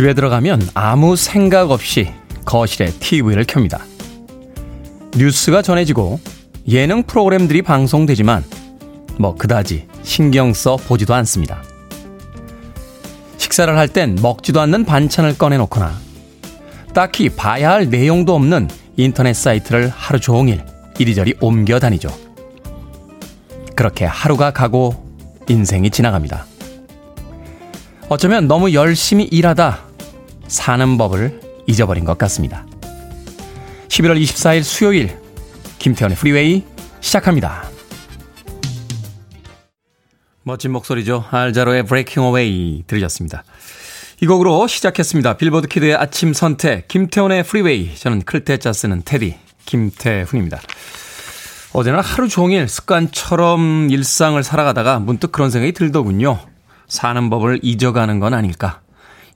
집에 들어가면 아무 생각 없이 거실에 TV를 켭니다. 뉴스가 전해지고 예능 프로그램들이 방송되지만 뭐 그다지 신경 써 보지도 않습니다. 식사를 할 땐 먹지도 않는 반찬을 꺼내놓거나 딱히 봐야 할 내용도 없는 인터넷 사이트를 하루 종일 이리저리 옮겨 다니죠. 그렇게 하루가 가고 인생이 지나갑니다. 어쩌면 너무 열심히 일하다 사는 법을 잊어버린 것 같습니다. 11월 24일 수요일 김태훈의 Freeway 시작합니다. 멋진 목소리죠. 알자로의 Breaking Away 들으셨습니다. 이 곡으로 시작했습니다. 빌보드 kid의 아침 선택 김태훈의 Freeway 저는 클 태 자 쓰는 태디 김태훈입니다. 어제는 하루 종일 습관처럼 일상을 살아가다가 문득 그런 생각이 들더군요. 사는 법을 잊어가는 건 아닐까.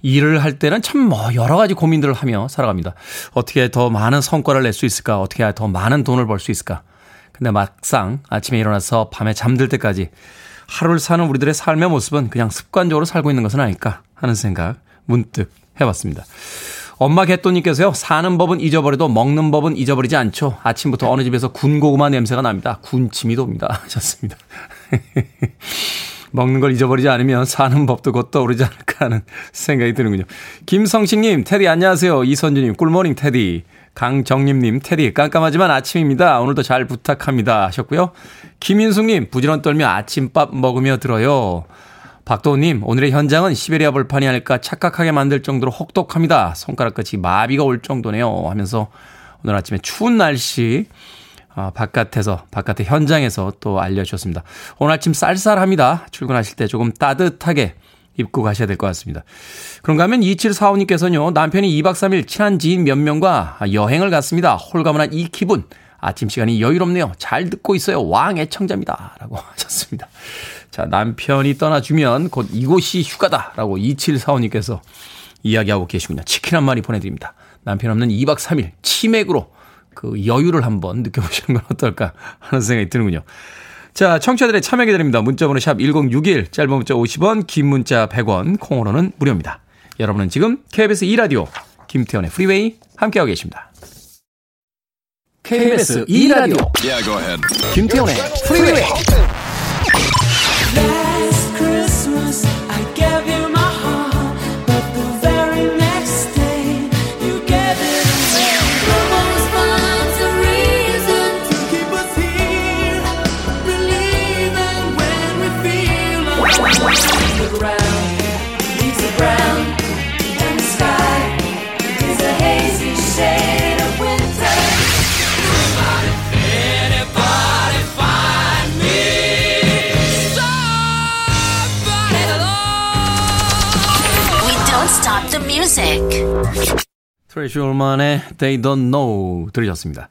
일을 할 때는 참 뭐 여러 가지 고민들을 하며 살아갑니다. 어떻게 더 많은 성과를 낼 수 있을까? 어떻게 더 많은 돈을 벌 수 있을까? 근데 막상 아침에 일어나서 밤에 잠들 때까지 하루를 사는 우리들의 삶의 모습은 그냥 습관적으로 살고 있는 것은 아닐까 하는 생각 문득 해봤습니다. 엄마 개또님께서요, 사는 법은 잊어버려도 먹는 법은 잊어버리지 않죠. 아침부터 어느 집에서 군고구마 냄새가 납니다. 군침이 돕니다. 하셨습니다. 먹는 걸 잊어버리지 않으면 사는 법도 곧 떠오르지 않을까 하는 생각이 드는군요. 김성식님, 테디 안녕하세요. 이선주님, 꿀모닝 테디. 강정림님, 테디 깜깜하지만 아침입니다. 오늘도 잘 부탁합니다. 하셨고요. 김인숙님, 부지런 떨며 아침밥 먹으며 들어요. 박도우님, 오늘의 현장은 시베리아 벌판이 아닐까 착각하게 만들 정도로 혹독합니다. 손가락 끝이 마비가 올 정도네요. 하면서 오늘 아침에 추운 날씨 어, 바깥에서, 바깥의 현장에서 또 알려주셨습니다. 오늘 아침 쌀쌀합니다. 출근하실 때 조금 따뜻하게 입고 가셔야 될 것 같습니다. 그런가 하면 2745님께서는요, 남편이 2박 3일 친한 지인 몇 명과 여행을 갔습니다. 홀가분한 이 기분. 아침 시간이 여유롭네요. 잘 듣고 있어요. 왕 애청자입니다. 라고 하셨습니다. 자, 남편이 떠나주면 곧 이곳이 휴가다. 라고 2745님께서 이야기하고 계시군요. 치킨 한 마리 보내드립니다. 남편 없는 2박 3일 치맥으로 그 여유를 한번 느껴보시는 건 어떨까 하는 생각이 드는군요. 자, 청취자들의 참여 기다립니다. 문자번호 샵 1061, 짧은 문자 50원, 긴 문자 100원, 콩으로는 무료입니다. 여러분은 지금 KBS 2라디오 김태훈의 Freeway 함께하고 계십니다. KBS 2라디오 yeah, 김태훈의 Freeway 트레이시 울만의 They Don't Know 들으셨습니다.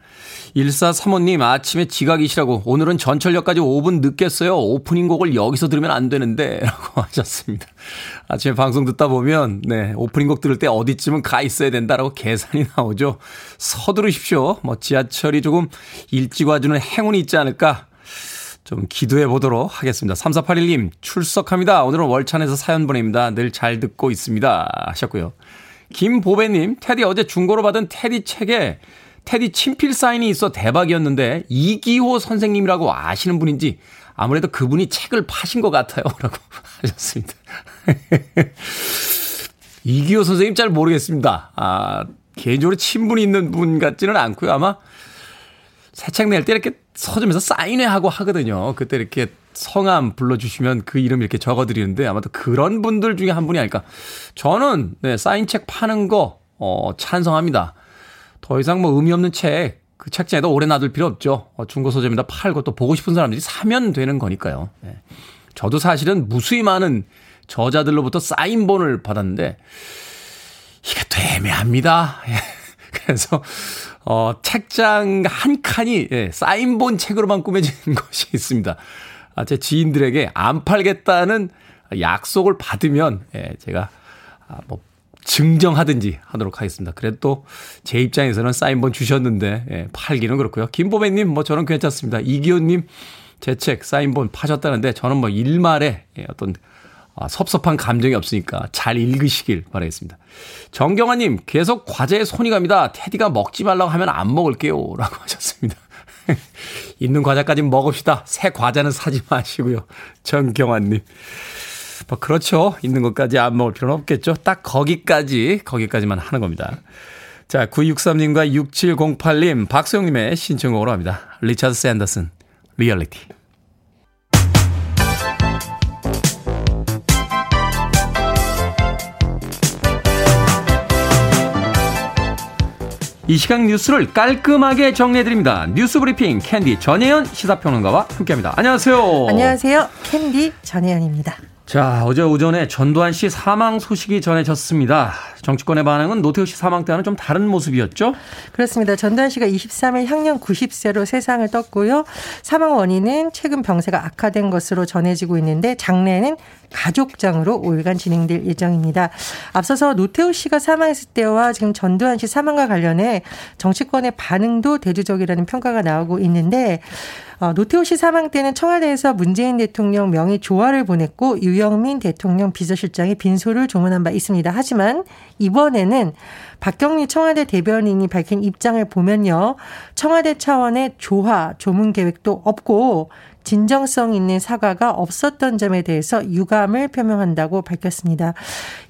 1435님 아침에 지각이시라고 오늘은 전철역까지 5분 늦겠어요. 오프닝 곡을 여기서 들으면 안 되는데 라고 하셨습니다. 아침에 방송 듣다 보면 네 오프닝 곡 들을 때 어디쯤은 가 있어야 된다라고 계산이 나오죠. 서두르십시오. 뭐 지하철이 조금 일찍 와주는 행운이 있지 않을까 좀 기도해 보도록 하겠습니다. 3481님 출석합니다. 오늘은 월찬에서 사연 보냅니다. 늘 잘 듣고 있습니다 하셨고요. 김보배님, 테디 어제 중고로 받은 테디 책에 테디 친필 사인이 있어 대박이었는데 이기호 선생님이라고 아시는 분인지 아무래도 그분이 책을 파신 것 같아요. 라고 하셨습니다. 이기호 선생님 잘 모르겠습니다. 아, 개인적으로 친분이 있는 분 같지는 않고요. 아마 새 책 낼 때 이렇게 서점에서 사인회 하고 하거든요. 그때 이렇게 성함 불러주시면 그 이름 이렇게 적어드리는데 아마도 그런 분들 중에 한 분이 아닐까. 저는 네, 사인 책 파는 거 어, 찬성합니다. 더 이상 뭐 의미 없는 책, 그 책장에도 오래 놔둘 필요 없죠. 어, 중고 서점에다 팔고 또 보고 싶은 사람들이 사면 되는 거니까요. 네. 저도 사실은 무수히 많은 저자들로부터 사인본을 받았는데 이게 또 애매합니다. 예. 그래서 어, 책장 한 칸이 예, 사인본 책으로만 꾸며진 것이 있습니다. 아, 제 지인들에게 안 팔겠다는 약속을 받으면 예, 제가 아, 뭐 증정하든지 하도록 하겠습니다. 그래도 또 제 입장에서는 사인본 주셨는데 예, 팔기는 그렇고요. 김보배님 뭐 저는 괜찮습니다. 이기호님 제 책 사인본 파셨다는데 저는 뭐 일말에 예, 어떤 아, 섭섭한 감정이 없으니까 잘 읽으시길 바라겠습니다. 정경아님, 계속 과제에 손이 갑니다. 테디가 먹지 말라고 하면 안 먹을게요. 라고 하셨습니다. 있는 과자까지 먹읍시다. 새 과자는 사지 마시고요. 정경아님. 뭐, 그렇죠. 있는 것까지 안 먹을 필요는 없겠죠. 딱 거기까지, 거기까지만 하는 겁니다. 자, 963님과 6708님, 박수영님의 신청곡으로 합니다. 리차드 샌더슨, 리얼리티. 이 시간 뉴스를 깔끔하게 정리해드립니다. 뉴스 브리핑 캔디 전혜연 시사평론가와 함께합니다. 안녕하세요. 안녕하세요. 캔디 전혜연입니다. 자, 어제 오전에 전두환 씨 사망 소식이 전해졌습니다. 정치권의 반응은 노태우 씨 사망 때와는 좀 다른 모습이었죠? 그렇습니다. 전두환 씨가 23일 향년 90세로 세상을 떴고요. 사망 원인은 최근 병세가 악화된 것으로 전해지고 있는데 장례는 가족장으로 5일간 진행될 예정입니다. 앞서서 노태우 씨가 사망했을 때와 지금 전두환 씨 사망과 관련해 정치권의 반응도 대조적이라는 평가가 나오고 있는데 어, 노태우 씨 사망 때는 청와대에서 문재인 대통령 명의 조화를 보냈고 유영민 대통령 비서실장이 빈소를 조문한 바 있습니다. 하지만 이번에는 박경리 청와대 대변인이 밝힌 입장을 보면요. 청와대 차원의 조화, 조문 계획도 없고 진정성 있는 사과가 없었던 점에 대해서 유감을 표명한다고 밝혔습니다.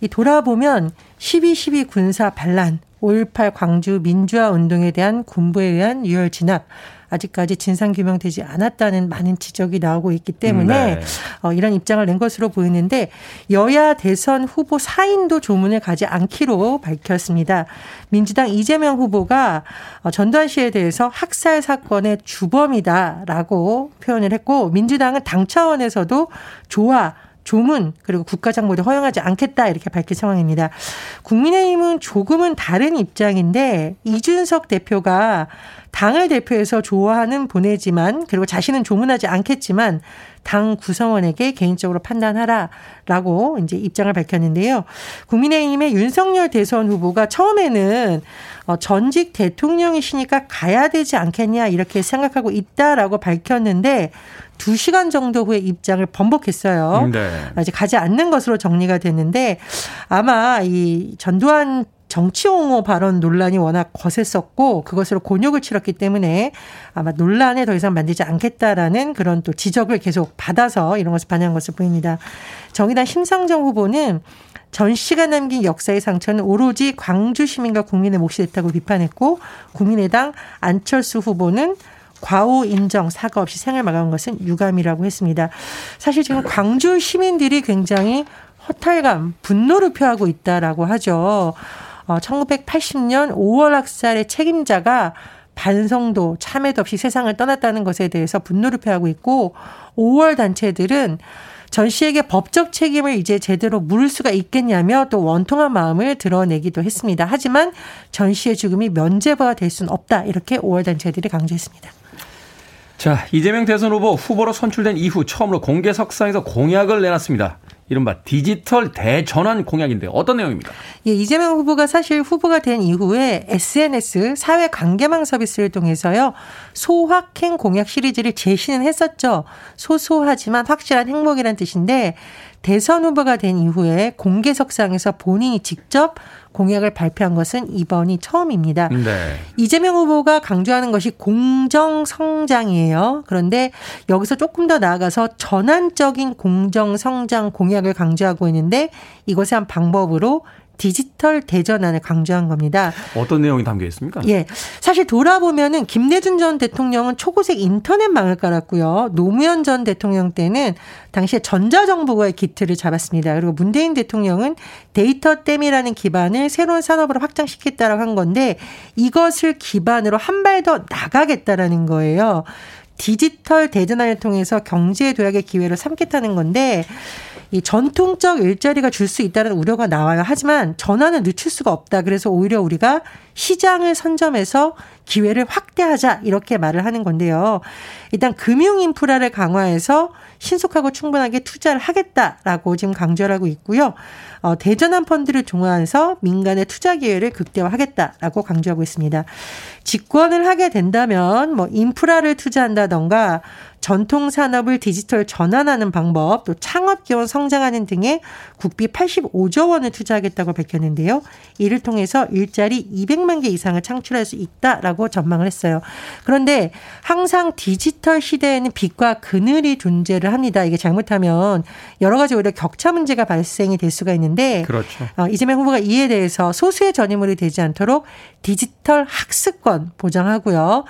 이 돌아보면 12.12 군사 반란, 5.18 광주 민주화 운동에 대한 군부에 의한 유혈 진압, 아직까지 진상 규명되지 않았다는 많은 지적이 나오고 있기 때문에 네. 어, 이런 입장을 낸 것으로 보이는데 여야 대선 후보 4인도 조문을 가지 않기로 밝혔습니다. 민주당 이재명 후보가 어, 전두환 씨에 대해서 학살 사건의 주범이다라고 표현을 했고 민주당은 당 차원에서도 조화 조문 그리고 국가장모도 허용하지 않겠다 이렇게 밝힌 상황입니다. 국민의힘은 조금은 다른 입장인데 이준석 대표가 당을 대표해서 좋아하는 보내지만 그리고 자신은 조문하지 않겠지만 당 구성원에게 개인적으로 판단하라라고 이제 입장을 밝혔는데요. 국민의힘의 윤석열 대선 후보가 처음에는 어, 전직 대통령이시니까 가야 되지 않겠냐 이렇게 생각하고 있다라고 밝혔는데 2시간 정도 후에 입장을 번복했어요. 네. 아직 가지 않는 것으로 정리가 됐는데 아마 이 전두환 정치 옹호 발언 논란이 워낙 거셌었고 그것으로 곤욕을 치렀기 때문에 아마 논란에 더 이상 만들지 않겠다라는 그런 또 지적을 계속 받아서 이런 것을 반영한 것을 보입니다. 정의당 심상정 후보는 전 씨가 남긴 역사의 상처는 오로지 광주 시민과 국민의 몫이 됐다고 비판했고 국민의당 안철수 후보는 과오 인정 사과 없이 생을 마감한 것은 유감이라고 했습니다. 사실 지금 광주 시민들이 굉장히 허탈감, 분노를 표하고 있다라고 하죠. 어, 1980년 5월 학살의 책임자가 반성도 참여도 없이 세상을 떠났다는 것에 대해서 분노를 표하고 있고 5월 단체들은 전 씨에게 법적 책임을 이제 제대로 물을 수가 있겠냐며 또 원통한 마음을 드러내기도 했습니다. 하지만 전 씨의 죽음이 면제부가 될 수는 없다. 이렇게 5월 단체들이 강조했습니다. 자, 이재명 대선 후보 후보로 선출된 이후 처음으로 공개 석상에서 공약을 내놨습니다. 이른바 디지털 대전환 공약인데 어떤 내용입니까? 예, 이재명 후보가 사실 후보가 된 이후에 SNS 사회 관계망 서비스를 통해서요. 소확행 공약 시리즈를 제시는 했었죠. 소소하지만 확실한 행복이란 뜻인데 대선 후보가 된 이후에 공개석상에서 본인이 직접 공약을 발표한 것은 이번이 처음입니다. 네. 이재명 후보가 강조하는 것이 공정 성장이에요. 그런데 여기서 조금 더 나아가서 전환적인 공정 성장 공약을 강조하고 있는데 이것의 한 방법으로 디지털 대전환을 강조한 겁니다. 어떤 내용이 담겨 있습니까? 예. 사실 돌아보면은 김대중 전 대통령은 초고색 인터넷망을 깔았고요. 노무현 전 대통령 때는 당시에 전자정보가의 기틀을 잡았습니다. 그리고 문재인 대통령은 데이터 댐이라는 기반을 새로운 산업으로 확장시켰다라고 한 건데 이것을 기반으로 한 발 더 나가겠다라는 거예요. 디지털 대전환을 통해서 경제 도약의 기회를 삼겠다는 건데 이 전통적 일자리가 줄 수 있다는 우려가 나와요. 하지만 전환을 늦출 수가 없다. 그래서 오히려 우리가 시장을 선점해서 기회를 확대하자 이렇게 말을 하는 건데요. 일단 금융 인프라를 강화해서 신속하고 충분하게 투자를 하겠다라고 지금 강조를 하고 있고요. 어, 대전환 펀드를 종합해서 민간의 투자 기회를 극대화하겠다라고 강조하고 있습니다. 집권을 하게 된다면 뭐 인프라를 투자한다던가 전통 산업을 디지털 전환하는 방법, 또 창업 기원 성장하는 등에 국비 85조 원을 투자하겠다고 밝혔는데요. 이를 통해서 일자리 200만 개 이상을 창출할 수 있다라고 전망을 했어요. 그런데 항상 디지털 시대에는 빛과 그늘이 존재를 합니다. 이게 잘못하면 여러 가지 오히려 격차 문제가 발생이 될 수가 있는데 그렇죠. 어, 이재명 후보가 이에 대해서 소수의 전유물이 되지 않도록 디지털 학습권 보장하고요.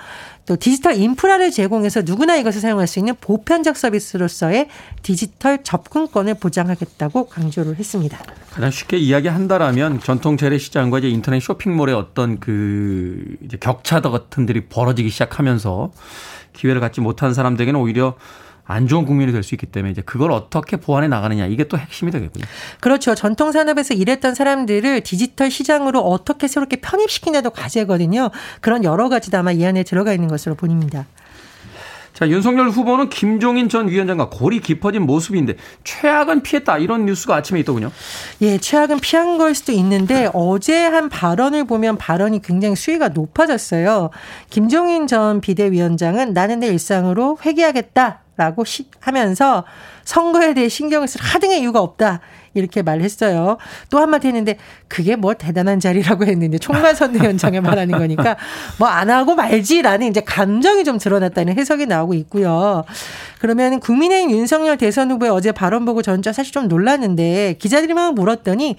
또 디지털 인프라를 제공해서 누구나 이것을 사용할 수 있는 보편적 서비스로서의 디지털 접근권을 보장하겠다고 강조를 했습니다. 가장 쉽게 이야기한다라면 전통 재래시장과 이제 인터넷 쇼핑몰의 어떤 그 격차 같은 들이 벌어지기 시작하면서 기회를 갖지 못한 사람들에게는 오히려 안 좋은 국민이 될 수 있기 때문에 이제 그걸 어떻게 보완해 나가느냐 이게 또 핵심이 되겠군요. 그렇죠. 전통 산업에서 일했던 사람들을 디지털 시장으로 어떻게 새롭게 편입시키냐도 과제거든요. 그런 여러 가지도 아마 이 안에 들어가 있는 것으로 보입니다. 자, 윤석열 후보는 김종인 전 위원장과 골이 깊어진 모습인데 최악은 피했다 이런 뉴스가 아침에 있더군요. 예, 최악은 피한 걸 수도 있는데 어제 한 발언을 보면 발언이 굉장히 수위가 높아졌어요. 김종인 전 비대위원장은 나는 내 일상으로 회귀하겠다. 라고 하면서 선거에 대해 신경을 쓸 하등의 이유가 없다. 이렇게 말했어요. 또 한마디 했는데 그게 뭐 대단한 자리라고 했는데 총괄 선대위원장을 말하는 거니까 뭐 안 하고 말지라는 이제 감정이 좀 드러났다는 해석이 나오고 있고요. 그러면 국민의힘 윤석열 대선 후보의 어제 발언 보고 전 사실 좀 놀랐는데 기자들이 막 물었더니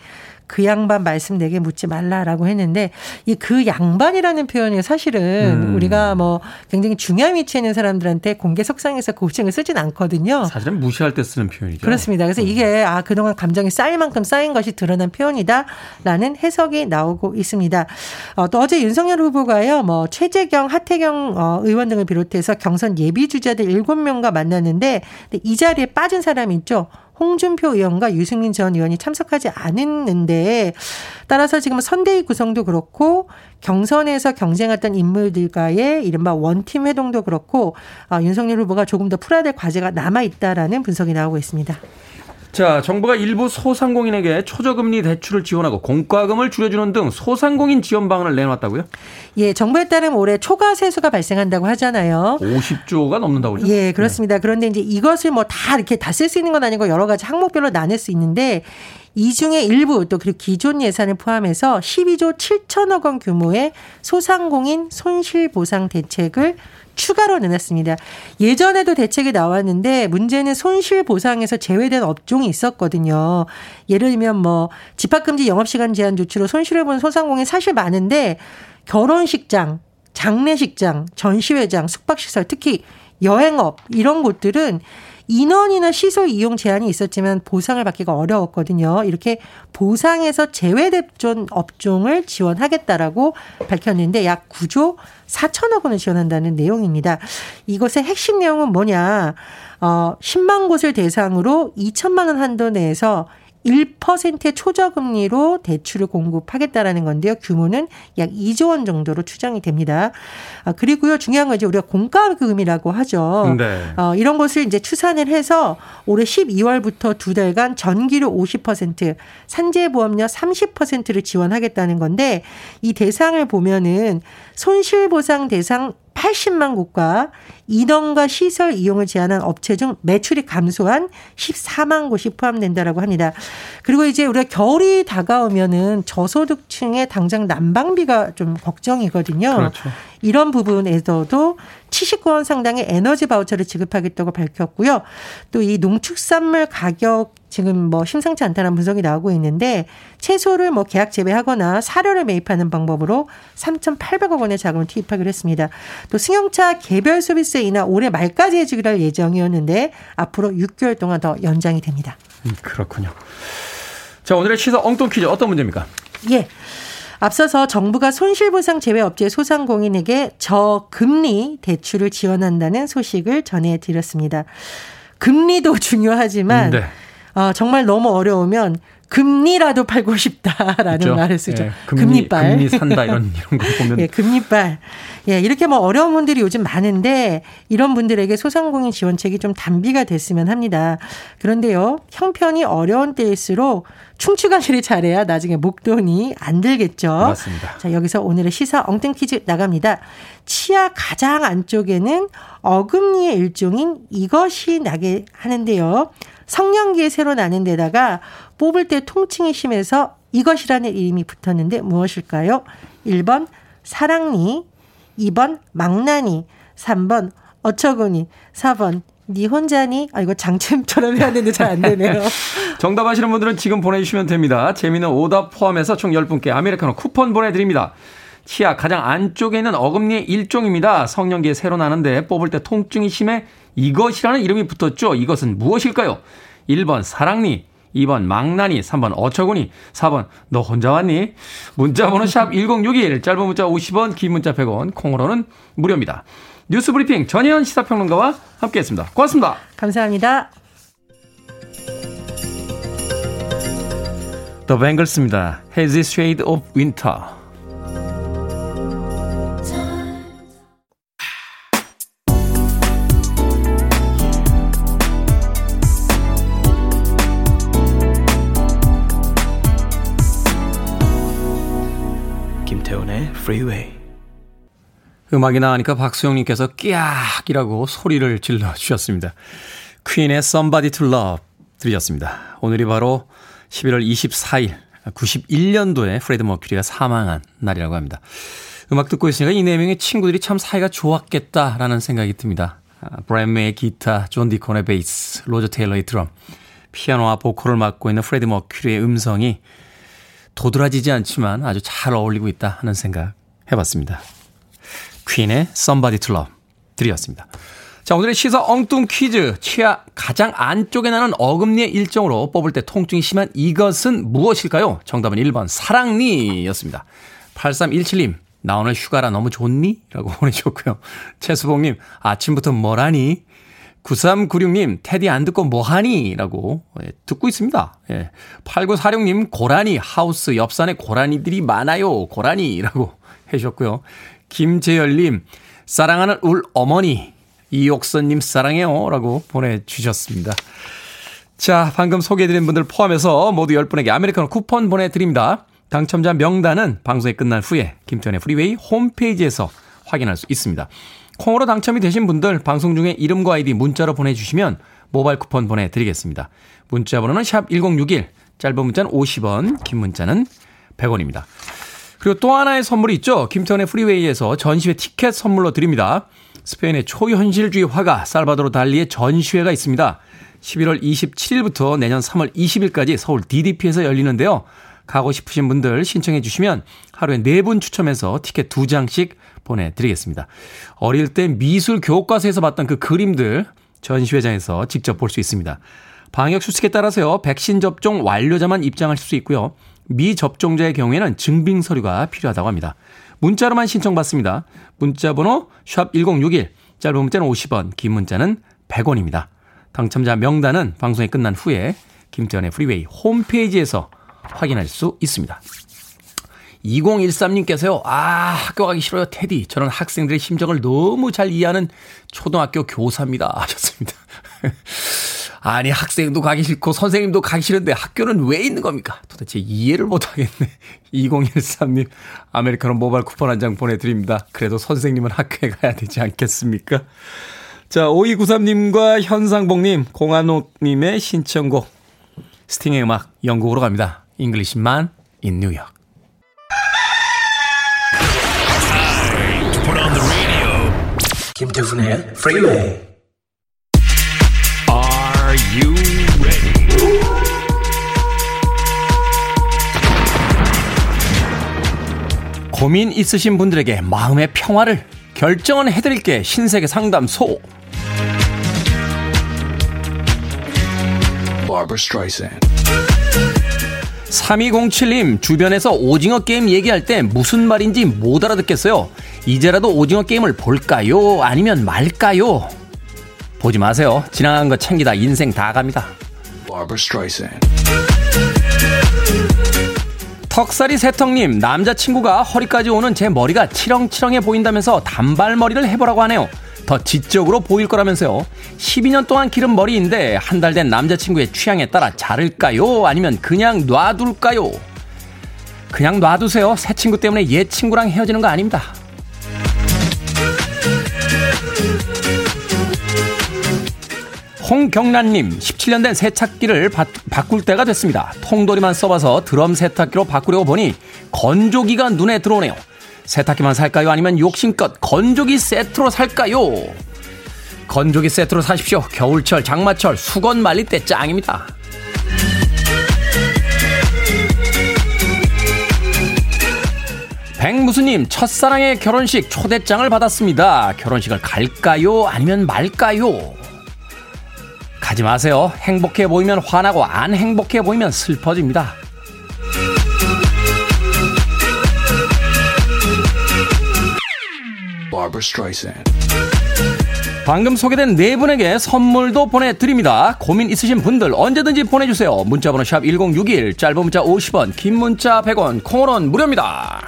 그 양반 말씀 내게 묻지 말라라고 했는데 이 그 양반이라는 표현이 사실은 음. 우리가 뭐 굉장히 중요한 위치에 있는 사람들한테 공개 석상에서 고칭을 그 쓰진 않거든요. 사실은 무시할 때 쓰는 표현이죠. 그렇습니다. 그래서 음. 이게 아 그동안 감정이 쌓일 만큼 쌓인 것이 드러난 표현이다라는 해석이 나오고 있습니다. 어, 또 어제 윤석열 후보가요, 뭐 최재경, 하태경 어, 의원 등을 비롯해서 경선 예비 주자들 7명과 만났는데 이 자리에 빠진 사람이 있죠. 홍준표 의원과 유승민 전 의원이 참석하지 않았는데 따라서 지금 선대위 구성도 그렇고 경선에서 경쟁했던 인물들과의 이른바 원팀 회동도 그렇고 아, 윤석열 후보가 조금 더 풀어야 될 과제가 남아 있다라는 분석이 나오고 있습니다. 자, 정부가 일부 소상공인에게 초저금리 대출을 지원하고 공과금을 줄여주는 등 소상공인 지원 방안을 내놨다고요? 예, 정부에 따르면 올해 초과 세수가 발생한다고 하잖아요. 50조가 넘는다고 그러죠? 예, 그렇습니다. 네. 그런데 이제 이것을 뭐 다 이렇게 다 쓸 수 있는 건 아니고 여러 가지 항목별로 나눌 수 있는데 이 중에 일부 또 그리고 기존 예산을 포함해서 12조 7천억 원 규모의 소상공인 손실보상 대책을 추가로 내놨습니다. 예전에도 대책이 나왔는데 문제는 손실 보상에서 제외된 업종이 있었거든요. 예를 들면 뭐 집합금지 영업시간 제한 조치로 손실을 본 소상공인 사실 많은데 결혼식장, 장례식장, 전시회장, 숙박시설 특히 여행업 이런 곳들은 인원이나 시설 이용 제한이 있었지만 보상을 받기가 어려웠거든요. 이렇게 보상에서 제외됐던 업종을 지원하겠다라고 밝혔는데 약 9조 4천억 원을 지원한다는 내용입니다. 이것의 핵심 내용은 뭐냐? 어, 10만 곳을 대상으로 2천만 원 한도 내에서 1%의 초저금리로 대출을 공급하겠다라는 건데요. 규모는 약 2조 원 정도로 추정이 됩니다. 아, 그리고요, 중요한 건 이제 우리가 공과금이라고 하죠. 네. 어, 이런 것을 이제 추산을 해서 올해 12월부터 두 달간 전기료 50%, 산재보험료 30%를 지원하겠다는 건데 이 대상을 보면은 손실보상 대상 80만 곳과 인원과 시설 이용을 제한한 업체 중 매출이 감소한 14만 곳이 포함된다라고 합니다. 그리고 이제 우리가 겨울이 다가오면은 저소득층의 당장 난방비가 좀 걱정이거든요. 그렇죠. 이런 부분에서도 79원 상당의 에너지 바우처를 지급하겠다고 밝혔고요. 또 이 농축산물 가격 지금 뭐 심상치 않다는 분석이 나오고 있는데 채소를 뭐 계약 재배하거나 사료를 매입하는 방법으로 3,800억 원의 자금을 투입하기로 했습니다. 또 승용차 개별 소비세 인하 올해 말까지 해주기로 할 예정이었는데 앞으로 6개월 동안 더 연장이 됩니다. 음, 그렇군요. 자, 오늘의 시사 엉뚱 퀴즈 어떤 문제입니까? 예. 앞서서 정부가 손실보상 제외 업체 소상공인에게 저금리 대출을 지원한다는 소식을 전해드렸습니다. 금리도 중요하지만 네. 어, 정말 너무 어려우면 금리라도 팔고 싶다라는 그렇죠? 말을 쓰죠. 예, 금리, 금리빨. 금리 산다 이런 이런 거 보면 예, 금리빨. 예, 이렇게 뭐 어려운 분들이 요즘 많은데 이런 분들에게 소상공인 지원책이 좀 단비가 됐으면 합니다. 그런데요. 형편이 어려운 때일수록 충치 관리를 잘해야 나중에 목돈이 안 들겠죠. 맞습니다. 자, 여기서 오늘의 시사 엉뚱 퀴즈 나갑니다. 치아 가장 안쪽에는 어금니의 일종인 이것이 나게 하는데요. 성년기에 새로 나는 데다가 뽑을 때 통증이 심해서 이것이라는 이름이 붙었는데 무엇일까요? 1번 사랑니, 2번 망나니, 3번 어처구니, 4번 니 혼자니? 아, 이거 장챔처럼 해야 되는데 잘 안 되네요. 정답 아시는 분들은 지금 보내주시면 됩니다. 재미는 오답 포함해서 총 10분께 아메리카노 쿠폰 보내드립니다. 치아 가장 안쪽에 있는 어금니의 일종입니다. 성년기에 새로 나는데 뽑을 때 통증이 심해 이것이라는 이름이 붙었죠. 이것은 무엇일까요? 1번 사랑니, 2번 망나니, 3번 어처구니, 4번 너 혼자 왔니? 문자번호 샵 1061, 짧은 문자 50원, 긴 문자 100원, 콩으로는 무료입니다. 뉴스 브리핑 전혜연 시사평론가와 함께했습니다. 고맙습니다. 감사합니다. 더 뱅글스입니다. Hazy Shade of Winter. Freeway. 음악이 나가니까 박수영님께서 끼악이라고 소리를 질러 주셨습니다. 퀸의 Somebody to Love 들으셨습니다. 오늘이 바로 11월 24일 91년도에 프레드 머큐리가 사망한 날이라고 합니다. 음악 듣고 있으니까 이 네 명의 친구들이 참 사이가 좋았겠다라는 생각이 듭니다. 브라이언 메이의 기타, 존 디콘의 베이스, 로저 테일러의 드럼, 피아노와 보컬을 맡고 있는 프레드 머큐리의 음성이 도드라지지 않지만 아주 잘 어울리고 있다 하는 생각 해봤습니다. 퀸의 Somebody to Love 드렸습니다. 자, 오늘의 시사 엉뚱 퀴즈. 치아 가장 안쪽에 나는 어금니의 일정으로 뽑을 때 통증이 심한 이것은 무엇일까요? 정답은 1번 사랑니 였습니다. 8317님, 나 오늘 휴가라 너무 좋니? 라고 보내주셨고요. 최수봉님, 아침부터 뭐라니? 9396님, 테디 안 듣고 뭐하니? 라고 예, 듣고 있습니다. 예. 8946님, 고라니, 하우스 옆산에 고라니들이 많아요. 고라니. 라고 해주셨고요. 김재열님, 사랑하는 울 어머니, 이옥선님 사랑해요. 라고 보내주셨습니다. 자, 방금 소개해드린 분들 포함해서 모두 10분에게 아메리카노 쿠폰 보내드립니다. 당첨자 명단은 방송이 끝난 후에 김태훈의 Freeway 홈페이지에서 확인할 수 있습니다. 콩으로 당첨이 되신 분들 방송 중에 이름과 아이디 문자로 보내주시면 모바일 쿠폰 보내드리겠습니다. 문자 번호는 샵 1061, 짧은 문자는 50원, 긴 문자는 100원입니다. 그리고 또 하나의 선물이 있죠. 김태훈의 Freeway에서 전시회 티켓 선물로 드립니다. 스페인의 초현실주의 화가 살바도르 달리의 전시회가 있습니다. 11월 27일부터 내년 3월 20일까지 서울 DDP에서 열리는데요. 가고 싶으신 분들 신청해 주시면 하루에 4분 추첨해서 티켓 2장씩 보내드리겠습니다. 어릴 때 미술 교과서에서 봤던 그 그림들 전시회장에서 직접 볼 수 있습니다. 방역 수칙에 따라서요, 백신 접종 완료자만 입장하실 수 있고요. 미접종자의 경우에는 증빙 서류가 필요하다고 합니다. 문자로만 신청받습니다. 문자 번호 샵1061, 짧은 문자는 50원, 긴 문자는 100원입니다. 당첨자 명단은 방송이 끝난 후에 김태훈의 Freeway 홈페이지에서 확인할 수 있습니다. 2013님께서요, 아, 학교 가기 싫어요, 테디. 저는 학생들의 심정을 너무 잘 이해하는 초등학교 교사입니다. 하셨습니다. 아니, 학생도 가기 싫고 선생님도 가기 싫은데 학교는 왜 있는 겁니까? 도대체 이해를 못 하겠네. 2013님, 아메리카노 모바일 쿠폰 한 장 보내드립니다. 그래도 선생님은 학교에 가야 되지 않겠습니까? 자, 5293님과 현상복님, 공한옥님의 신청곡, 스팅의 음악, 영국으로 갑니다. Englishman in New York. 김태훈의 Freeway. Are you ready? 고민 있으신 분들에게 마음의 평화를 결정은 해드릴게 신세계 상담소. 3207님, 주변에서 오징어 게임 얘기할 때 무슨 말인지 못 알아듣겠어요. 이제라도 오징어 게임을 볼까요? 아니면 말까요? 보지 마세요. 지나간 거 챙기다 인생 다 갑니다. 턱살이 세턱님, 남자친구가 허리까지 오는 제 머리가 치렁치렁해 보인다면서 단발머리를 해보라고 하네요. 더 지적으로 보일 거라면서요. 12년 동안 기른 머리인데 한 달 된 남자친구의 취향에 따라 자를까요? 아니면 그냥 놔둘까요? 그냥 놔두세요. 새 친구 때문에 옛 친구랑 헤어지는 거 아닙니다. 홍경란님, 17년 된 세탁기를 바, 바꿀 때가 됐습니다. 통돌이만 써봐서 드럼 세탁기로 바꾸려고 보니 건조기가 눈에 들어오네요. 세탁기만 살까요? 아니면 욕심껏 건조기 세트로 살까요? 건조기 세트로 사십시오. 겨울철, 장마철, 수건 말릴 때 짱입니다. 백무수님, 첫사랑의 결혼식 초대장을 받았습니다. 결혼식을 갈까요? 아니면 말까요? 가지 마세요. 행복해 보이면 화나고 안 행복해 보이면 슬퍼집니다. 방금 소개된 네 분에게 선물도 보내드립니다. 고민 있으신 분들 언제든지 보내주세요. 문자번호 샵 1061, 짧은 문자 50원, 긴 문자 100원, 콩으로는 무료입니다.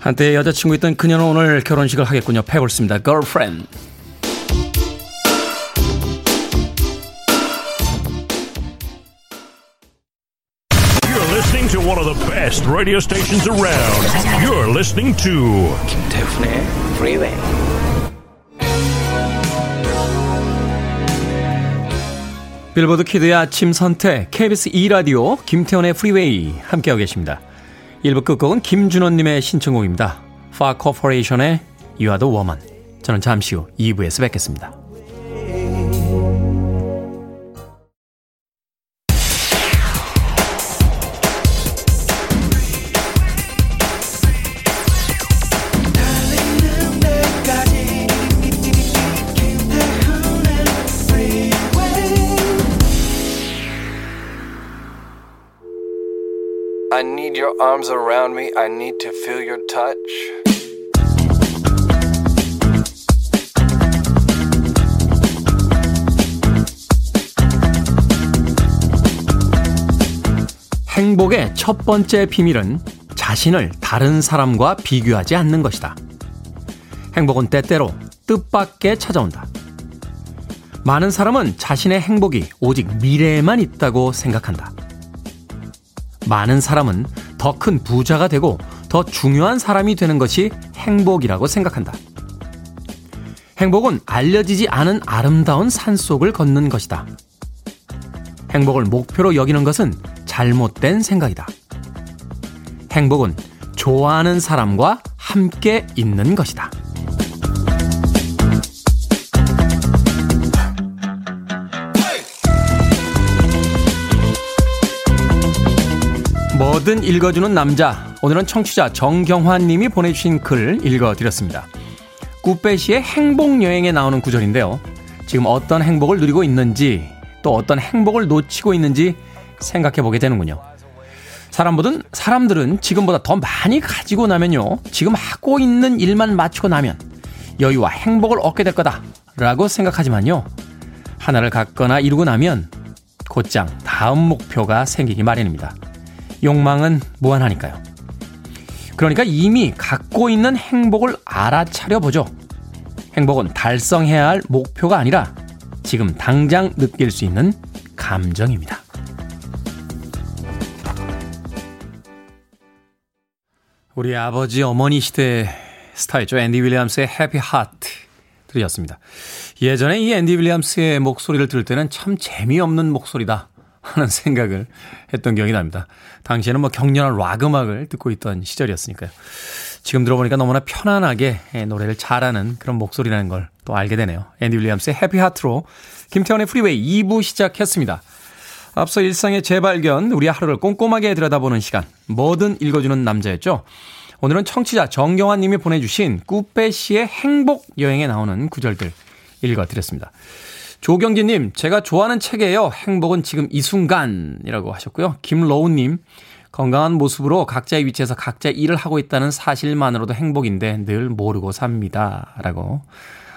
한때 여자친구였던 그녀는 오늘 결혼식을 하겠군요. 페블스입니다. Girlfriend. Best radio stations around. You're listening to 김태훈의 Freeway. 빌보드 키드의 아침 선택 KBS 2 라디오 김태훈의 Freeway 함께하고 계십니다. 1부 끝곡은 김준호님의 신청곡입니다. Far Corporation의 You Are the Woman. 저는 잠시 후 2부에서 뵙겠습니다. Your arms around me. I need to feel your touch. 행복의 첫 번째 비밀은 자신을 다른 사람과 비교하지 않는 것이다. 행복은 때때로 뜻밖의 찾아온다. 많은 사람은 자신의 행복이 오직 미래에만 있다고 생각한다. 많은 사람은 더 큰 부자가 되고 더 중요한 사람이 되는 것이 행복이라고 생각한다. 행복은 알려지지 않은 아름다운 산속을 걷는 것이다. 행복을 목표로 여기는 것은 잘못된 생각이다. 행복은 좋아하는 사람과 함께 있는 것이다. 뭐든 읽어주는 남자. 오늘은 청취자 정경환 님이 보내주신 글 읽어드렸습니다. 꾸빼시의 행복여행에 나오는 구절인데요. 지금 어떤 행복을 누리고 있는지 또 어떤 행복을 놓치고 있는지 생각해 보게 되는군요. 사람보든 사람들은 지금보다 더 많이 가지고 나면요. 지금 하고 있는 일만 마치고 나면 여유와 행복을 얻게 될 거다라고 생각하지만요. 하나를 갖거나 이루고 나면 곧장 다음 목표가 생기기 마련입니다. 욕망은 무한하니까요. 그러니까 이미 갖고 있는 행복을 알아차려 보죠. 행복은 달성해야 할 목표가 아니라 지금 당장 느낄 수 있는 감정입니다. 우리 아버지 어머니 시대 스타일죠. 앤디 윌리엄스의 해피 하트 들으셨습니다. 예전에 이 앤디 윌리엄스의 목소리를 들을 때는 참 재미없는 목소리다. 하는 생각을 했던 기억이 납니다. 당시에는 뭐 격렬한 락 음악을 듣고 있던 시절이었으니까요. 지금 들어보니까 너무나 편안하게 예, 노래를 잘하는 그런 목소리라는 걸 또 알게 되네요. 앤디 윌리엄스의 Happy Heart로 김태훈의 Freeway 2부 시작했습니다. 앞서 일상의 재발견, 우리 하루를 꼼꼼하게 들여다보는 시간, 뭐든 읽어주는 남자였죠. 오늘은 청취자 정경환 님이 보내주신 꾸빼 씨의 행복 여행에 나오는 구절들 읽어드렸습니다. 조경진님, 제가 좋아하는 책이에요. 행복은 지금 이 순간이라고 하셨고요. 김로우님, 건강한 모습으로 각자의 위치에서 각자 일을 하고 있다는 사실만으로도 행복인데 늘 모르고 삽니다. 라고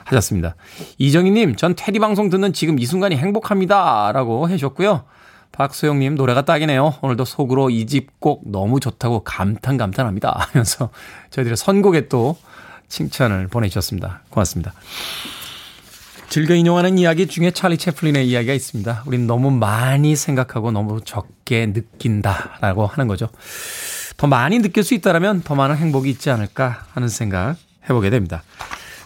하셨습니다. 이정희님, 전 테디 방송 듣는 지금 이 순간이 행복합니다. 라고 해주셨고요. 박소영님, 노래가 딱이네요. 오늘도 속으로 이집곡 너무 좋다고 감탄, 감탄합니다. 하면서 저희들의 선곡에 또 칭찬을 보내주셨습니다. 고맙습니다. 즐겨 인용하는 이야기 중에 찰리 채플린의 이야기가 있습니다. 우린 너무 많이 생각하고 너무 적게 느낀다라고 하는 거죠. 더 많이 느낄 수 있다면 더 많은 행복이 있지 않을까 하는 생각 해보게 됩니다.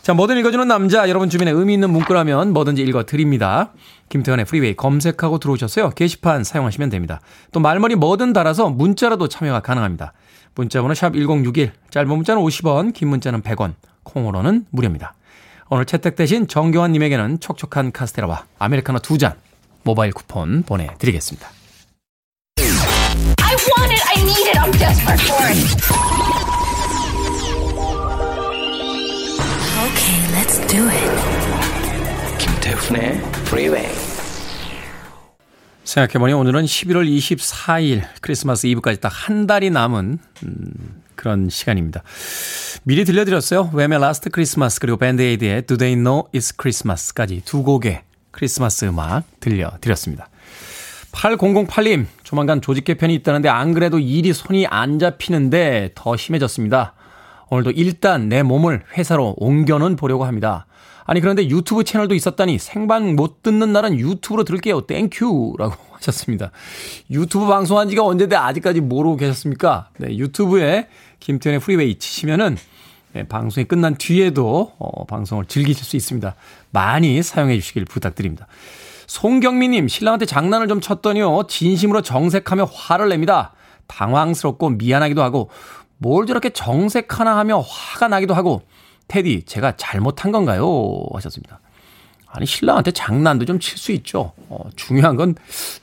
자, 뭐든 읽어주는 남자, 여러분 주변에 의미 있는 문구라면 뭐든지 읽어드립니다. 김태훈의 Freeway 검색하고 들어오셨어요. 게시판 사용하시면 됩니다. 또 말머리 뭐든 달아서 문자라도 참여가 가능합니다. 문자번호 샵 1061, 짧은 문자는 50원, 긴 문자는 100원, 콩으로는 무료입니다. 오늘 채택되신 정경환님에게는 촉촉한 카스테라와 아메리카노 두 잔 모바일 쿠폰 보내드리겠습니다. I want it, I need it, I'm desperate for it. Okay, let's do it. 김태훈의 Freeway. 생각해보니 오늘은 11월 24일 크리스마스 이브까지 딱 한 달이 남은 음, 그런 시간입니다. 미리 들려드렸어요. Wham의 Last Christmas 그리고 밴드에이드의 Do They Know It's Christmas까지 두 곡의 크리스마스 음악 들려드렸습니다. 8008님, 조만간 조직 개편이 있다는데 안 그래도 일이 손이 안 잡히는데 더 심해졌습니다. 오늘도 일단 내 몸을 회사로 옮겨는 보려고 합니다. 아니 그런데 유튜브 채널도 있었다니 생방 못 듣는 날은 유튜브로 들을게요. Thank you 라고 하셨습니다. 유튜브 방송한 지가 언제인데 아직까지 모르고 계셨습니까? 네, 유튜브에 김태훈의 Freeway 치시면은 네, 방송이 끝난 뒤에도 어, 방송을 즐기실 수 있습니다. 많이 사용해 주시길 부탁드립니다. 송경미님, 신랑한테 장난을 좀 쳤더니요. 진심으로 정색하며 화를 냅니다. 당황스럽고 미안하기도 하고, 뭘 저렇게 정색하나 하며 화가 나기도 하고, 테디, 제가 잘못한 건가요? 하셨습니다. 아니, 신랑한테 장난도 좀 칠 수 있죠. 어, 중요한 건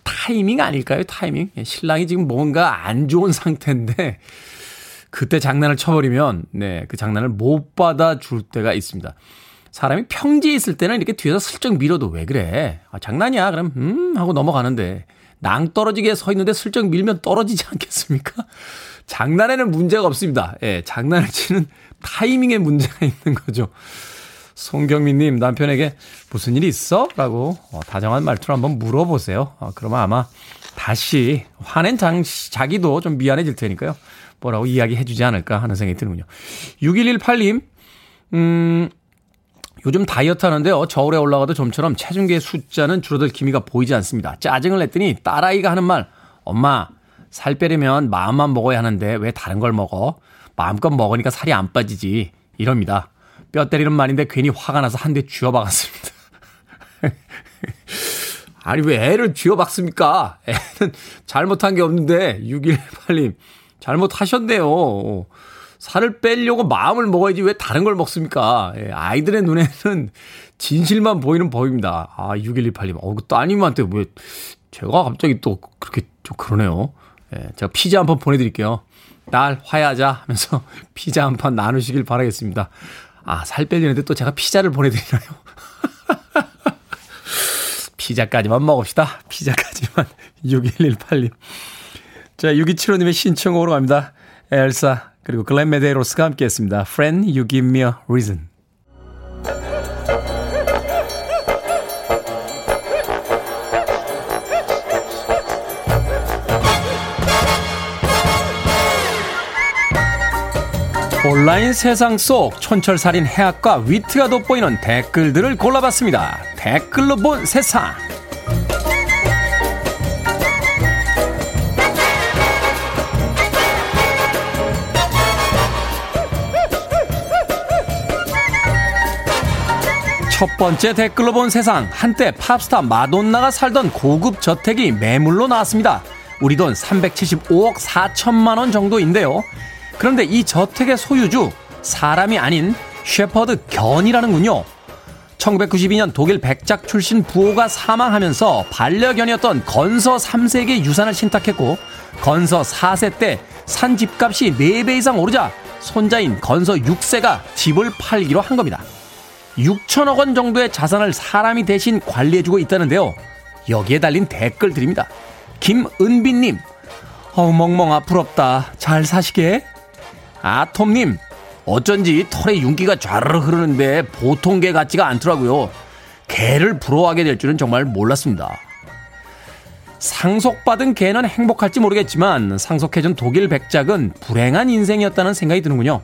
타이밍 아닐까요? 타이밍. 예, 신랑이 지금 뭔가 안 좋은 상태인데, 그때 장난을 쳐버리면, 네, 그 장난을 못 받아줄 때가 있습니다. 사람이 평지에 있을 때는 이렇게 뒤에서 슬쩍 밀어도 왜 그래? 아, 장난이야. 그럼, 음, 하고 넘어가는데, 낭떨어지게 서 있는데 슬쩍 밀면 떨어지지 않겠습니까? 장난에는 문제가 없습니다. 예, 장난을 치는 타이밍에 문제가 있는 거죠. 송경민님, 남편에게 무슨 일이 있어? 라고 어, 다정한 말투로 한번 물어보세요. 어, 그러면 아마 다시 화낸 장, 자기도 좀 미안해질 테니까요. 뭐라고 이야기해 주지 않을까 하는 생각이 드는군요. 6118님, 음, 요즘 다이어트 하는데요. 저울에 올라가도 좀처럼 체중계 숫자는 줄어들 기미가 보이지 않습니다. 짜증을 냈더니 딸아이가 하는 말, 엄마, 살 빼려면 마음만 먹어야 하는데 왜 다른 걸 먹어? 마음껏 먹으니까 살이 안 빠지지. 이럽니다. 뼈 때리는 말인데 괜히 화가 나서 한 대 쥐어박았습니다. 아니, 왜 애를 쥐어박습니까? 애는 잘못한 게 없는데, 6118님. 잘못하셨네요. 살을 빼려고 마음을 먹어야지 왜 다른 걸 먹습니까? 예, 아이들의 눈에는 진실만 보이는 법입니다. 아, 6128님. 어, 그 따님한테 왜, 제가 갑자기 또 그렇게 좀 그러네요. 예, 제가 피자 한 판 보내드릴게요. 딸, 화해하자 하면서 피자 한 판 나누시길 바라겠습니다. 아, 살 빼려는데 또 제가 피자를 보내드리나요? 피자까지만 먹읍시다. 피자까지만. 6118님. 자, 6275님의 신청곡으로 갑니다. 엘사, 그리고 글렌 메데로스가 함께 했습니다. Friend, you give me a reason. 온라인 세상 속 촌철살인 해학과 위트가 돋보이는 댓글들을 골라봤습니다. 댓글로 본 세상. 첫 번째 댓글로 본 세상. 한때 팝스타 마돈나가 살던 고급 저택이 매물로 나왔습니다. 우리 돈 375억 4천만 원 정도인데요. 그런데 이 저택의 소유주 사람이 아닌 셰퍼드 견이라는군요. 1992년 독일 백작 출신 부호가 사망하면서 반려견이었던 건서 3세에게 유산을 신탁했고 건서 4세 때 산 집값이 4배 이상 오르자 손자인 건서 6세가 집을 팔기로 한 겁니다. 6천억 원 정도의 자산을 사람이 대신 관리해주고 있다는데요. 여기에 달린 댓글들입니다. 김은빈님, 어우, 멍멍아, 부럽다. 잘 사시게. 아톰님, 어쩐지 털에 윤기가 좌르르 흐르는데 보통 개 같지가 않더라고요. 개를 부러워하게 될 줄은 정말 몰랐습니다. 상속받은 개는 행복할지 모르겠지만 상속해준 독일 백작은 불행한 인생이었다는 생각이 드는군요.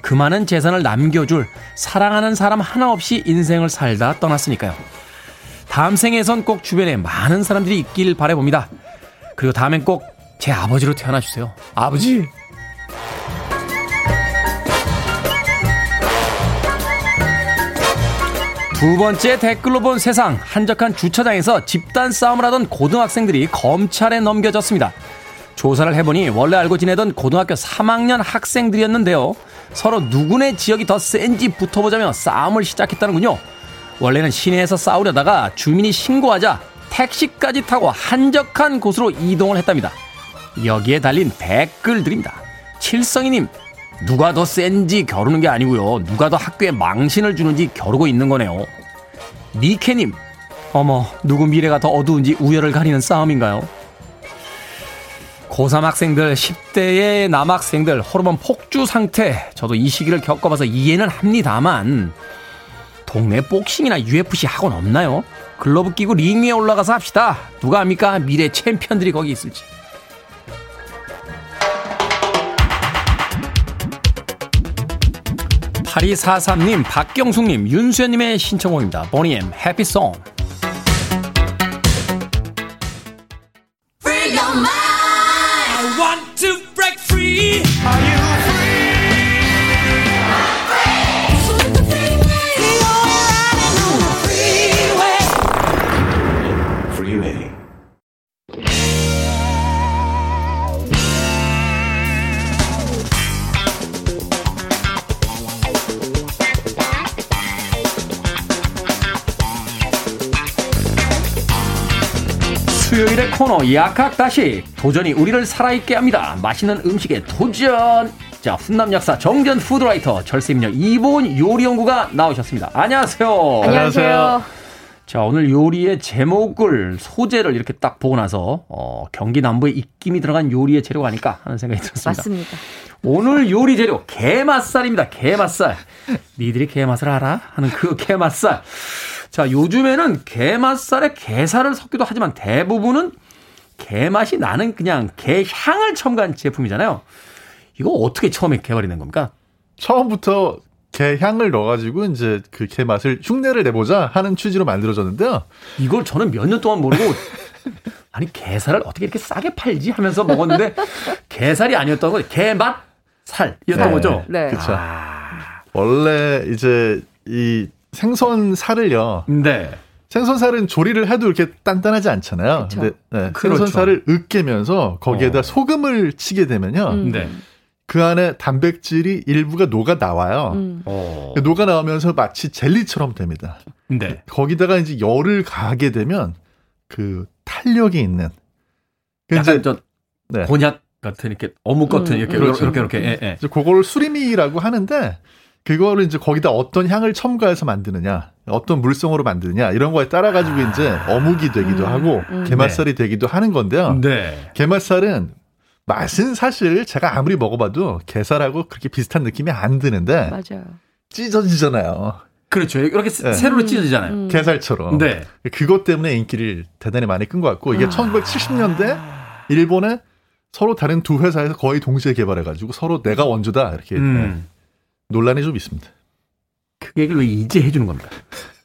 그 많은 재산을 남겨줄 사랑하는 사람 하나 없이 인생을 살다 떠났으니까요. 다음 생에선 꼭 주변에 많은 사람들이 있길 바래봅니다. 그리고 다음엔 꼭 제 아버지로 태어나 주세요. 아버지! 두 번째 댓글로 본 세상 한적한 주차장에서 집단 싸움을 하던 고등학생들이 검찰에 넘겨졌습니다. 조사를 해보니 원래 알고 지내던 고등학교 3학년 학생들이었는데요. 서로 누구네 지역이 더 센지 붙어보자며 싸움을 시작했다는군요. 원래는 시내에서 싸우려다가 주민이 신고하자 택시까지 타고 한적한 곳으로 이동을 했답니다. 여기에 달린 댓글들입니다. 칠성이님, 누가 더 센지 겨루는 게 아니고요. 누가 더 학교에 망신을 주는지 겨루고 있는 거네요. 니케님, 어머, 누구 미래가 더 어두운지 우열을 가리는 싸움인가요? 고3 학생들, 10대의 남학생들, 호르몬 폭주 상태. 저도 이 시기를 겪어봐서 이해는 합니다만, 동네 복싱이나 UFC 학원 없나요? 글러브 끼고 링 위에 올라가서 합시다. 누가 합니까? 미래 챔피언들이 거기 있을지. 8243님, 박경숙님, 윤수연님의 신청곡입니다. 보니엠 해피송. 코너 약학 다시 도전이 우리를 살아있게 합니다. 맛있는 음식에 도전. 자 훈남 약사 정전 푸드라이터 절세미녀 이보은 요리연구가 나오셨습니다. 안녕하세요. 안녕하세요. 자 오늘 요리의 제목을 소재를 이렇게 딱 보고 나서 어, 경기 남부에 입김이 들어간 요리의 재료가 아닐까 하는 생각이 들었습니다. 맞습니다. 오늘 요리 재료 게맛살입니다. 게맛살. 니들이 게맛을 알아? 하는 그 게맛살. 자, 요즘에는 게맛살에 게살을 섞기도 하지만 대부분은 게 맛이 나는 그냥 게 향을 첨가한 제품이잖아요. 이거 어떻게 처음에 개발이 된 겁니까? 처음부터 게 향을 넣어가지고 이제 그 게 맛을 흉내를 내보자 하는 취지로 만들어졌는데요. 이걸 저는 몇 년 동안 모르고 아니 게살을 어떻게 이렇게 싸게 팔지 하면서 먹었는데 게살이 아니었던 거죠. 게맛 살이었던 네. 거죠. 네. 그렇죠. 아, 원래 이제 이 생선 살을요. 네. 생선살은 조리를 해도 이렇게 단단하지 않잖아요. 그쵸. 근데 네, 그렇죠. 생선살을 으깨면서 거기에다 어. 소금을 치게 되면요. 음. 네. 그 안에 단백질이 일부가 녹아 나와요. 음. 어. 녹아 나오면서 마치 젤리처럼 됩니다. 네. 거기다가 이제 열을 가하게 되면 그 탄력이 있는 그 약간 이제 저 네. 곤약 같은 이렇게 어묵 같은 음, 이렇게 음. 이렇게 이렇게 예, 예. 이제 그거를 수리미라고 하는데 그거를 이제 거기다 어떤 향을 첨가해서 만드느냐, 어떤 물성으로 만드느냐 이런 거에 따라 가지고 이제 어묵이 되기도 음, 하고 음. 게맛살이 되기도 하는 건데요. 네. 게맛살은 맛은 사실 제가 아무리 먹어봐도 게살하고 그렇게 비슷한 느낌이 안 드는데 맞아요. 찢어지잖아요. 그렇죠. 이렇게 네. 세로로 찢어지잖아요. 음. 게살처럼. 네. 그것 때문에 인기를 대단히 많이 끈 것 같고 이게 아. 1970년대 일본에 서로 다른 두 회사에서 거의 동시에 개발해가지고 서로 내가 원조다 이렇게 음. 논란이 좀 있습니다. 그 얘기를 왜 이제 해주는 겁니까?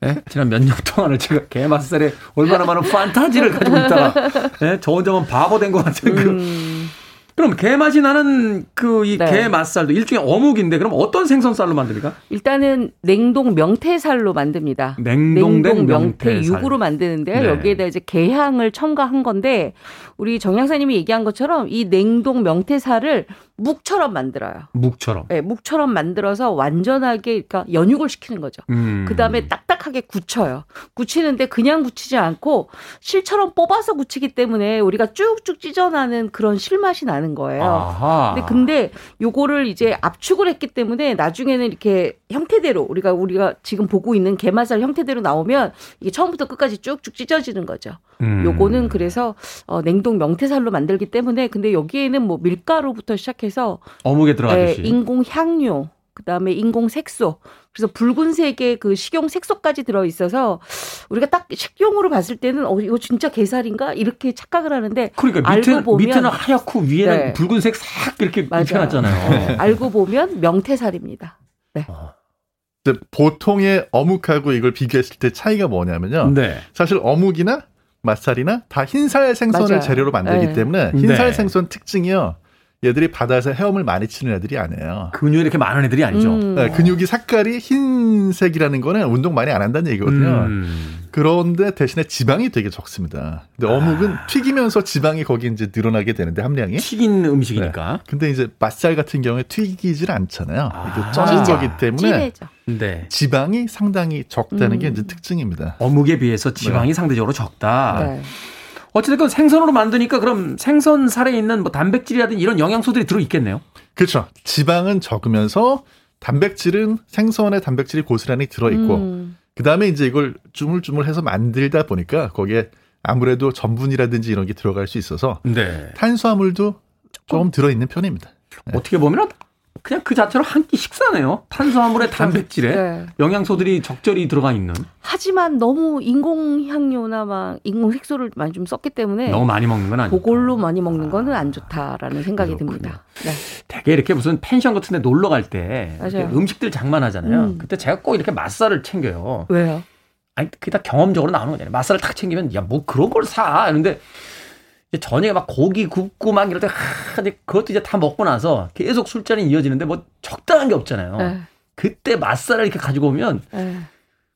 예? 지난 몇 년 동안을 제가 게맛살에 얼마나 많은 판타지를 가지고 있다가 예? 저 혼자만 바보 된 것 같은 그 음. 그럼 게맛이 나는 그이 네. 게맛살도 일종의 어묵인데 그럼 어떤 생선살로 만듭니까? 일단은 냉동 명태살로 만듭니다. 냉동된 명태 명태살. 육으로 만드는데요. 네. 여기에다 이제 게향을 첨가한 건데 우리 정 양사님이 얘기한 것처럼 이 냉동 명태살을 묵처럼 만들어요. 묵처럼. 네, 묵처럼 만들어서 완전하게 그러니까 연육을 시키는 거죠. 음. 그 다음에 딱딱하게 굳혀요. 굳히는데 그냥 굳히지 않고 실처럼 뽑아서 굳히기 때문에 우리가 쭉쭉 찢어나는 그런 실맛이 나는 거예요. 아하. 근데, 근데 요거를 이제 압축을 했기 때문에 나중에는 이렇게 형태대로 우리가 우리가 지금 보고 있는 게맛살 형태대로 나오면 이게 처음부터 끝까지 쭉쭉 찢어지는 거죠. 음. 요거는 그래서 어, 냉동 명태살로 만들기 때문에 근데 여기에는 뭐 밀가루부터 시작해 서 어묵에 예, 들어가듯이. 인공 향료 그다음에 인공 색소. 그래서 붉은색의 그 식용 색소까지 들어 있어서 우리가 딱 식용으로 봤을 때는 어 이거 진짜 게살인가 이렇게 착각을 하는데 그러니까 알고 밑에 보면 밑에는 하얗고 위에는 네. 붉은색 싹 이렇게 맞아요. 입혀놨잖아요. 네, 알고 보면 명태살입니다. 근데 보통의 어묵하고 이걸 비교했을 때 차이가 뭐냐면요. 네. 사실 어묵이나 맛살이나 다 흰살 생선을 맞아요. 재료로 만들기 네. 때문에 흰살 네. 생선 특징이요. 얘들이 바다에서 헤엄을 많이 치는 애들이 아니에요. 근육이 이렇게 많은 애들이 아니죠. 음. 네, 근육이 색깔이 흰색이라는 거는 운동 많이 안 한다는 얘기거든요. 음. 그런데 대신에 지방이 되게 적습니다. 근데 어묵은 튀기면서 지방이 거기 이제 늘어나게 되는데 함량이. 튀긴 음식이니까. 근데 이제 맛살 같은 경우에 튀기질 않잖아요. 아. 이게 쪄는. 거기 때문에. 네. 지방이 상당히 적다는 음. 게 이제 특징입니다. 어묵에 비해서 지방이 상대적으로 적다. 네. 어쨌든 생선으로 만드니까 그럼 생선 살에 있는 뭐 단백질이라든지 이런 영양소들이 들어 있겠네요. 그렇죠. 지방은 적으면서 단백질은 생선의 단백질이 고스란히 들어 있고 음. 그다음에 이제 이걸 주물주물해서 만들다 보니까 거기에 아무래도 전분이라든지 이런 게 들어갈 수 있어서 네. 탄수화물도 좀 들어 있는 편입니다. 어떻게 보면 그냥 그 자체로 한 끼 식사네요. 탄수화물에 단백질에 네. 영양소들이 적절히 들어가 있는. 하지만 너무 인공 향료나 막 인공 색소를 많이 좀 썼기 때문에 너무 많이 먹는 건 아니고. 그걸로 많이 먹는 거는 안 좋다라는 생각이 그렇군요. 듭니다. 네. 되게 이렇게 무슨 펜션 같은 데 놀러 갈 때. 음식들 장만하잖아요. 음. 그때 제가 꼭 이렇게 맛살을 챙겨요. 왜요? 아니 그게 다 경험적으로 나오는 거잖아요. 맛살을 탁 챙기면 야 뭐 그런 걸 사. 이런데 이제 저녁에 막 고기 굽고 막 이럴 때 하, 이제 그것도 이제 다 먹고 나서 계속 술자리 이어지는데 뭐 적당한 게 없잖아요. 네. 그때 맛살을 이렇게 가지고 오면 네.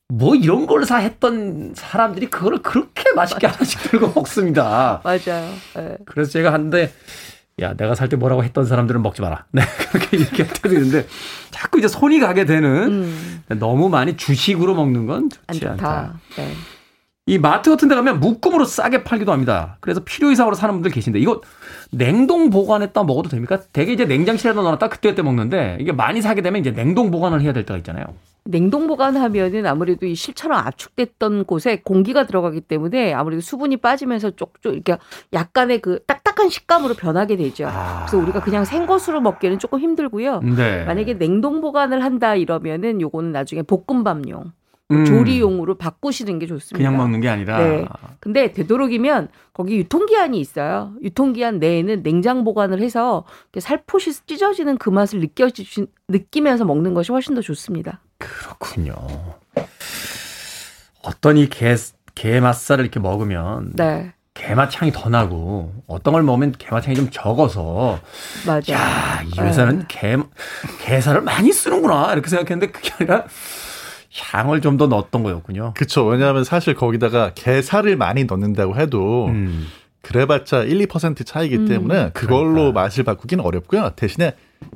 뭐 이런 걸 사 했던 사람들이 그거를 그렇게 맛있게 하나씩 들고 먹습니다. 맞아요. 네. 그래서 제가 한데 야 내가 살 때 뭐라고 했던 사람들은 먹지 마라. 네 그렇게 얘기할 때도 있는데 자꾸 이제 손이 가게 되는 음, 너무 많이 주식으로 먹는 건안 좋지 않다. 네. 이 마트 같은 데 가면 묶음으로 싸게 팔기도 합니다. 그래서 필요 이상으로 사는 분들 계신데 이거 냉동 보관했다 먹어도 됩니까? 되게 이제 냉장실에다 넣어놨다 그때 그때 먹는데 이게 많이 사게 되면 이제 냉동 보관을 해야 될 때가 있잖아요. 냉동 보관하면은 아무래도 이 실처럼 압축됐던 곳에 공기가 들어가기 때문에 아무래도 수분이 빠지면서 쪽쪽 이렇게 약간의 그 딱딱한 식감으로 변하게 되죠. 아. 그래서 우리가 그냥 생것으로 먹기는 조금 힘들고요. 네. 만약에 냉동 보관을 한다 이러면은 요거는 나중에 볶음밥용, 음, 조리용으로 바꾸시는 게 좋습니다. 그냥 먹는 게 아니라 네. 근데 되도록이면 거기 유통기한이 있어요. 유통기한 내에는 냉장 보관을 해서 살포시 찢어지는 그 맛을 느껴지, 느끼면서 먹는 것이 훨씬 더 좋습니다. 그렇군요. 어떤 이 게, 게 맛살을 이렇게 먹으면 네. 게맛 향이 더 나고 어떤 걸 먹으면 게맛 향이 좀 적어서 맞아. 야, 이 회사는 게, 게살을 많이 쓰는구나 이렇게 생각했는데 그게 아니라 향을 좀 더 넣었던 거였군요. 그렇죠. 왜냐하면 사실 거기다가 게살을 많이 넣는다고 해도 음. 그래봤자 1, 2% 차이기 음. 때문에 그걸로 그러니까. 맛을 바꾸기는 어렵고요. 대신에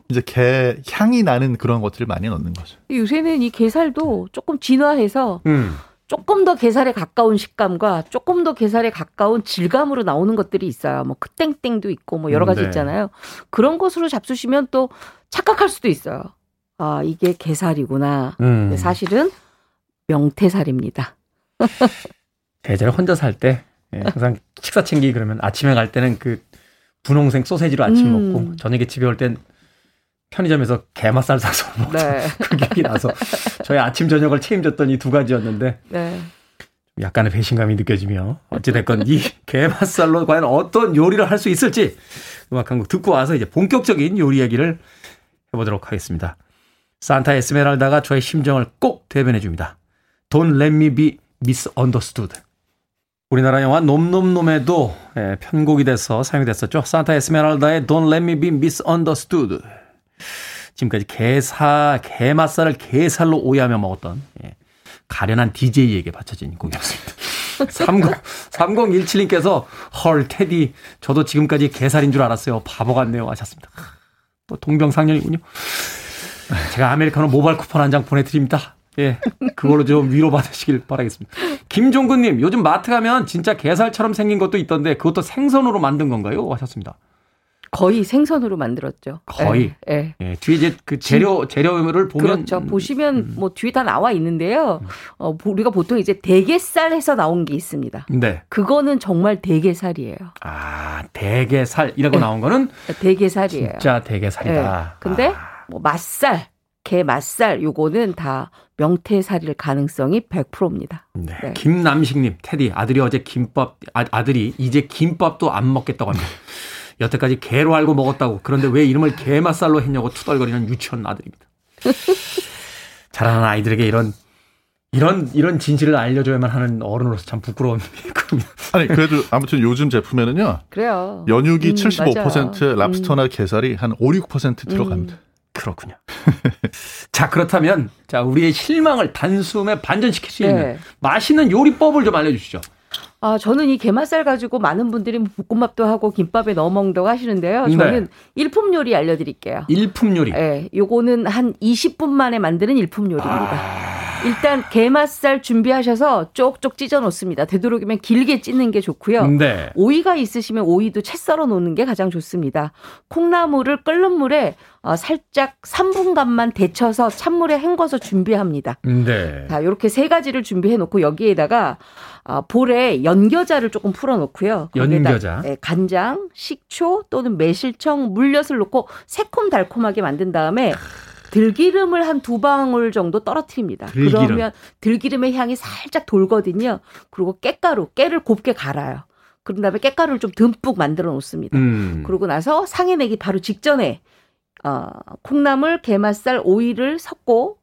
이제 게 향이 나는 그런 것들을 많이 넣는 거죠. 요새는 이 게살도 조금 진화해서 음. 조금 더 게살에 가까운 식감과 조금 더 게살에 가까운 질감으로 나오는 것들이 있어요. 뭐 크땡땡도 있고 뭐 여러 가지 네. 있잖아요. 그런 것으로 잡수시면 또 착각할 수도 있어요. 아, 이게 게살이구나. 음. 사실은 명태살입니다. 대전에 혼자 살 때 예, 항상 식사 챙기기 그러면 아침에 갈 때는 그 분홍색 소세지로 아침 음. 먹고 저녁에 집에 올 땐 편의점에서 게맛살 사서 먹던 네. 그 기억이 나서 저희 아침 저녁을 책임졌던 이 두 가지였는데 네. 약간의 배신감이 느껴지며 어찌됐건 이 게맛살로 과연 어떤 요리를 할 수 있을지 음악 한 곡 듣고 와서 이제 본격적인 요리 얘기를 해보도록 하겠습니다. 산타 에스메랄다가 저의 심정을 꼭 대변해 줍니다. Don't let me be misunderstood. 우리나라 영화 놈놈놈에도 예, 편곡이 돼서 사용이 됐었죠. 산타 에스메랄다의 Don't let me be misunderstood. 지금까지 게사, 게맛살을 게살로 오해하며 먹었던 예, 가련한 DJ에게 바쳐진 곡이었습니다. 30, 3017님께서 헐 테디 저도 지금까지 게살인 줄 알았어요. 바보 같네요 하셨습니다. 또 동병상련이군요. 제가 아메리카노 모바일 쿠폰 한 장 보내드립니다. 예, 그걸로 좀 위로받으시길 바라겠습니다. 김종근님, 요즘 마트 가면 진짜 게살처럼 생긴 것도 있던데 그것도 생선으로 만든 건가요? 하셨습니다. 거의 생선으로 만들었죠. 거의? 예. 예. 예, 뒤에 이제 그 재료, 재료를 보면. 그렇죠. 음, 보시면 뭐 뒤에 다 나와 있는데요. 어, 우리가 보통 이제 대게살 해서 나온 게 있습니다. 네. 그거는 정말 대게살이에요. 아, 대게살이라고 나온 거는 대게살이에요. 진짜 대게살이다. 예. 근데 아, 뭐 맛살 게 맛살 요거는 다 명태살일 가능성이 100%입니다. 네. 네. 김남식님, 테디 아들이 어제 김밥 아, 아들이 이제 김밥도 안 먹겠다고 합니다. 여태까지 개로 알고 먹었다고 그런데 왜 이름을 게맛살로 했냐고 투덜거리는 유치원 아들입니다. 자라는 아이들에게 이런 이런 이런 진실을 알려줘야만 하는 어른으로서 참 부끄러운 일입니다. 아니 그래도 아무튼 요즘 제품에는요 그래요. 연육이 음, 75% 맞아요. 랍스터나 게살이 한 5, 6% 들어갑니다. 그렇군요. 자 그렇다면 자 우리의 실망을 단숨에 반전시킬 수 있는 네. 맛있는 요리법을 좀 알려주시죠. 아, 저는 이 게맛살 가지고 많은 분들이 볶음밥도 하고 김밥에 넣어 먹는다고 하시는데요. 네. 저는 일품 요리 알려드릴게요. 일품 요리. 예, 요거는 한 20분 만에 만드는 일품 요리입니다. 아. 일단 게맛살 준비하셔서 쪽쪽 찢어 놓습니다. 되도록이면 길게 찢는 게 좋고요. 네. 오이가 있으시면 오이도 채 썰어 놓는 게 가장 좋습니다. 콩나물을 끓는 물에 어, 살짝 3분간만 데쳐서 찬물에 헹궈서 준비합니다. 네. 자, 이렇게 세 가지를 준비해 놓고 여기에다가 아, 볼에 연겨자를 조금 풀어 놓고요. 연겨자. 예, 간장, 식초 또는 매실청, 물엿을 넣고 새콤달콤하게 만든 다음에 들기름을 한 두 방울 정도 떨어뜨립니다. 들기름. 그러면 들기름의 향이 살짝 돌거든요. 그리고 깻가루, 깨를 곱게 갈아요. 그런 다음에 깻가루를 좀 듬뿍 만들어 놓습니다. 음. 그러고 나서 상에 내기 바로 직전에 어, 콩나물, 게맛살, 오이를 섞고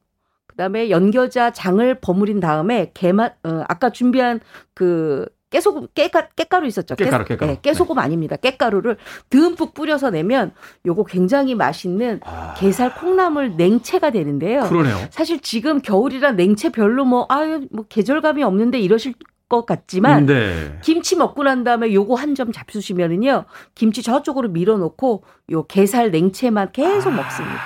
그다음에 연겨자 장을 버무린 다음에 게맛 어, 아까 준비한 그 깨소금 깨가, 깨가루 있었죠. 깨- 깨가루, 깨가루. 네, 깨소금 아닙니다. 깨가루를 듬뿍 뿌려서 내면 요거 굉장히 맛있는 아, 게살 콩나물 냉채가 되는데요. 그러네요. 사실 지금 겨울이라 냉채 별로 뭐 아유 뭐 계절감이 없는데 이러실 것 같지만 네. 김치 먹고 난 다음에 요거 한 점 잡수시면은요 김치 저쪽으로 밀어놓고 요 게살 냉채만 계속 먹습니다.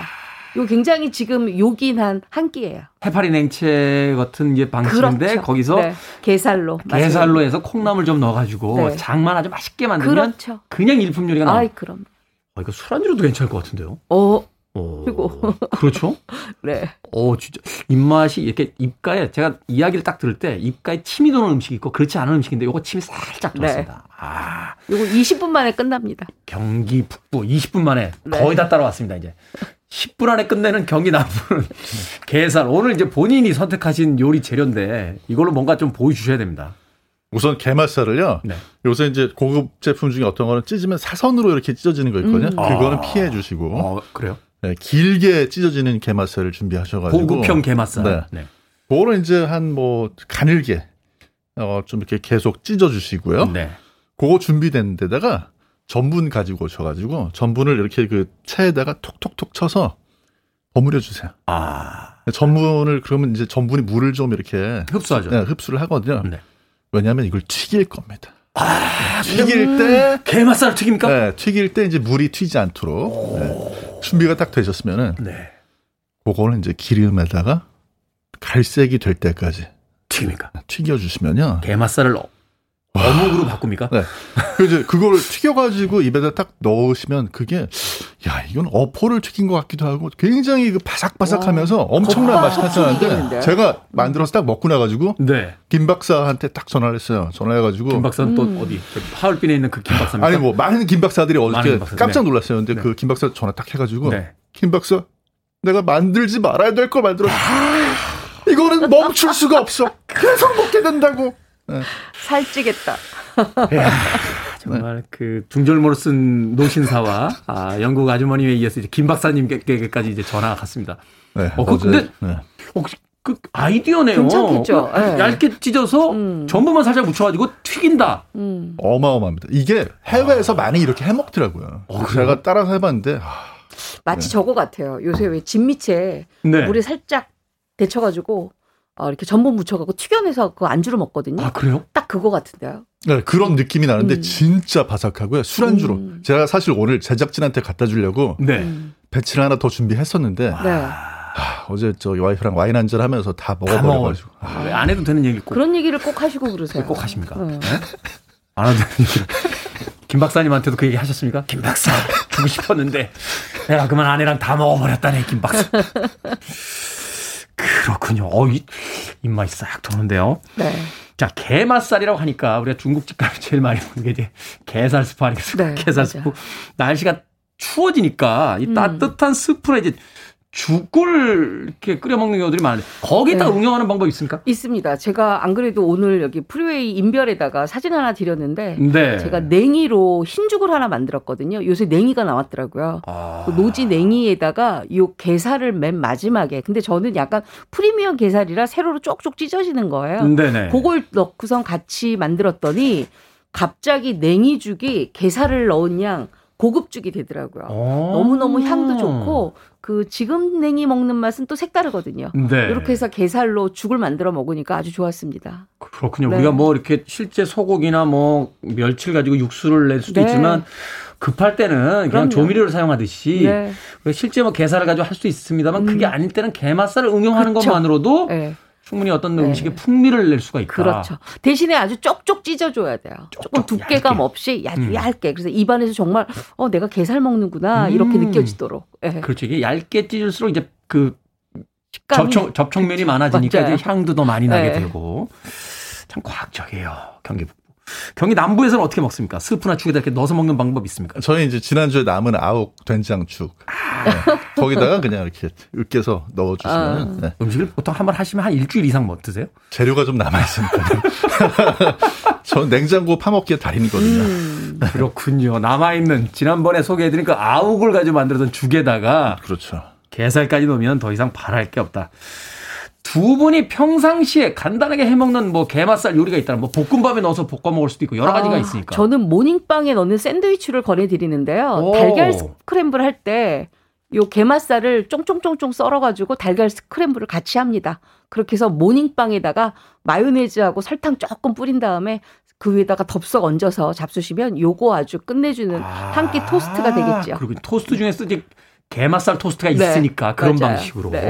요 굉장히 지금 요긴한 한 끼예요. 해파리 냉채 같은 이제 방식인데 그렇죠. 거기서 네, 게살로 게살로 해서 콩나물 좀 넣어가지고 네. 장만 아주 맛있게 만들면 그렇죠. 그냥 일품 요리가 나와. 아이 그럼. 어, 이거 술안주로도 괜찮을 것 같은데요. 어, 어, 그리고. 그렇죠. 네. 어, 진짜 입맛이 이렇게 입가에 제가 이야기를 딱 들을 때 입가에 침이 도는 음식이 있고 그렇지 않은 음식인데 요거 침이 살짝 네. 돌았습니다. 아, 요거 20분 만에 끝납니다. 경기 북부 20분 만에 네. 거의 다 따라왔습니다. 이제 10분 안에 끝내는 경기 남부는 게살. 오늘 이제 본인이 선택하신 요리 재료인데 이걸로 뭔가 좀 보여주셔야 됩니다. 우선 게맛살을요. 네. 요새 이제 고급 제품 중에 어떤 거는 찢으면 사선으로 이렇게 찢어지는 거 있거든요. 음. 그거는 아. 피해 주시고 어, 그래요? 네, 길게 찢어지는 게맛살을 준비하셔가지고 고급형 게맛살. 네. 네. 그거를 이제 한 뭐 가늘게 어, 좀 이렇게 계속 찢어 주시고요. 네. 그거 준비된 데다가 전분 가지고 오셔가지고 전분을 이렇게 그 체에다가 톡톡톡 쳐서 버무려 주세요. 아, 전분을 그러면 이제 전분이 물을 좀 이렇게 흡수하죠. 네, 흡수를 하거든요. 네. 왜냐하면 이걸 튀길 겁니다. 네, 튀길 때 게맛살 튀깁니까? 네, 튀길 때 이제 물이 튀지 않도록 네, 준비가 딱 되셨으면은 네. 그거는 이제 기름에다가 갈색이 될 때까지 튀깁니까? 튀겨 주시면요. 게맛살을 어- 어묵으로 바꿉니까? 네. 그 이제 그걸 튀겨가지고 입에다 딱 넣으시면 그게 야 이건 어포를 튀긴 것 같기도 하고 굉장히 그 바삭바삭하면서 엄청난 맛이 나타나는데? 제가 만들어서 딱 먹고 나가지고 네. 김 박사한테 딱 전화를 했어요. 전화해가지고 김 박사는 음. 또 어디? 하얼빈에 있는 그 김 박사입니까? 아니 뭐 많은 김 박사들이 어저께. 깜짝 네. 놀랐어요. 근데 네. 그김 박사 전화 딱 해가지고 네. 김 박사 내가 만들지 말아야 될 걸 만들었어. 이거는 멈출 수가 없어. 계속 먹게 된다고. 네. 살찌겠다. 정말 그 중절모로 쓴 노신사와 아, 영국 아주머니에 이어서 이제 김 박사님께까지 이제 전화가 갔습니다. 네, 어, 그- 근데- 네. 어, 그 아이디어네요. 괜찮겠죠? 그 네. 얇게 찢어서 음. 전부만 살짝 묻혀가지고 튀긴다. 음. 어마어마합니다. 이게 해외에서 많이 이렇게 해먹더라고요. 어? 제가 따라서 해봤는데 아, 마치 저거 같아요. 요새 왜 진미채 네. 물에 살짝 데쳐가지고 어, 이렇게 전분 묻혀갖고 튀겨내서 그 안주로 먹거든요. 아 그래요? 딱 그거 같은데요. 네, 그런 느낌이 나는데 음. 진짜 바삭하고요. 술안주로. 음. 제가 사실 오늘 제작진한테 갖다 주려고 네. 음. 배치를 하나 더 준비했었는데 네. 아, 어제 저 와이프랑 와인 한 잔 하면서 다 먹어버려가지고 아, 왜안 해도 되는 얘기 꼭, 그런 얘기를 꼭 하시고 그러세요. 꼭 하십니까? 네. 안 해도 되는 얘기. 김 박사님한테도 그 얘기 하셨습니까? 김 박사 주고 싶었는데 내가 그만 아내랑 다 먹어버렸다네 김 박사. 그렇군요. 어, 이, 입맛이 싹 도는데요. 네. 자, 게맛살이라고 하니까 우리가 중국집 가면 제일 많이 먹는 게 이제 게살 스프 아니겠습니까? 네, 게살 맞아요. 스프. 날씨가 추워지니까 이 음. 따뜻한 스프에 이제 죽을 이렇게 끓여 먹는 경우들이 많은데 거기다 네. 응용하는 방법 있습니까? 있습니다. 제가 안 그래도 오늘 여기 Freeway 인별에다가 사진 하나 드렸는데 네. 제가 냉이로 흰죽을 하나 만들었거든요. 요새 냉이가 나왔더라고요. 아. 그 노지 냉이에다가 요 게살을 맨 마지막에 근데 저는 약간 프리미엄 게살이라 세로로 쪽쪽 찢어지는 거예요. 네네. 그걸 넣고선 같이 만들었더니 갑자기 냉이죽이 게살을 넣은 양 고급죽이 되더라고요. 어. 너무너무 향도 좋고 그 지금 냉이 먹는 맛은 또 색다르거든요. 네. 이렇게 해서 게살로 죽을 만들어 먹으니까 아주 좋았습니다. 그렇군요. 네. 우리가 뭐 이렇게 실제 소고기나 뭐 멸치를 가지고 육수를 낼 수도 네. 있지만 급할 때는 그냥 그럼요. 조미료를 사용하듯이 네. 실제 뭐 게살을 가지고 할 수 있습니다만 음. 그게 아닐 때는 게맛살을 응용하는 그쵸. 것만으로도 네. 충분히 어떤 네. 음식의 풍미를 낼 수가 있다. 그렇죠. 대신에 아주 쪽쪽 찢어줘야 돼요. 조금 쪽쪽 두께감 얇게. 없이 아주 음. 얇게. 그래서 입안에서 정말 어 내가 게살 먹는구나 이렇게 음. 느껴지도록. 예. 그렇죠. 이게 얇게 찢을수록 이제 그 접촉, 접촉면이 많아지니까 맞아요. 이제 향도 더 많이 나게 네. 되고. 참 과학적이에요. 경기 북부. 경기 남부에서는 어떻게 먹습니까? 스프나 죽에다 이렇게 넣어서 먹는 방법 있습니까? 저희 이제 지난주에 남은 아욱 된장죽 네. 거기다가 그냥 이렇게 으깨서 넣어주시면 아. 네. 음식을 보통 한 번 하시면 한 일주일 이상 뭐 드세요? 재료가 좀 남아 있으니까. 전 냉장고 파먹기에 달인이거든요. 음. 그렇군요. 남아있는 지난번에 소개해드린 그 아욱을 가지고 만들었던 죽에다가 그렇죠. 게살까지 넣으면 더 이상 바랄 게 없다. 두 분이 평상시에 간단하게 해먹는 뭐 게맛살 요리가 있다면 뭐 볶음밥에 넣어서 볶아 먹을 수도 있고 여러 가지가 아, 있으니까. 저는 모닝빵에 넣는 샌드위치를 권해드리는데요. 오. 달걀 스크램블 할 때 요 게맛살을 쫑쫑쫑쫑 썰어가지고 달걀 스크램블을 같이 합니다. 그렇게 해서 모닝빵에다가 마요네즈하고 설탕 조금 뿌린 다음에 그 위에다가 덥석 얹어서 잡수시면 요거 아주 끝내주는 한끼 토스트가 되겠죠. 그리고 토스트 중에 쓰지 게맛살 토스트가 네, 있으니까 그런 맞아요. 방식으로. 네.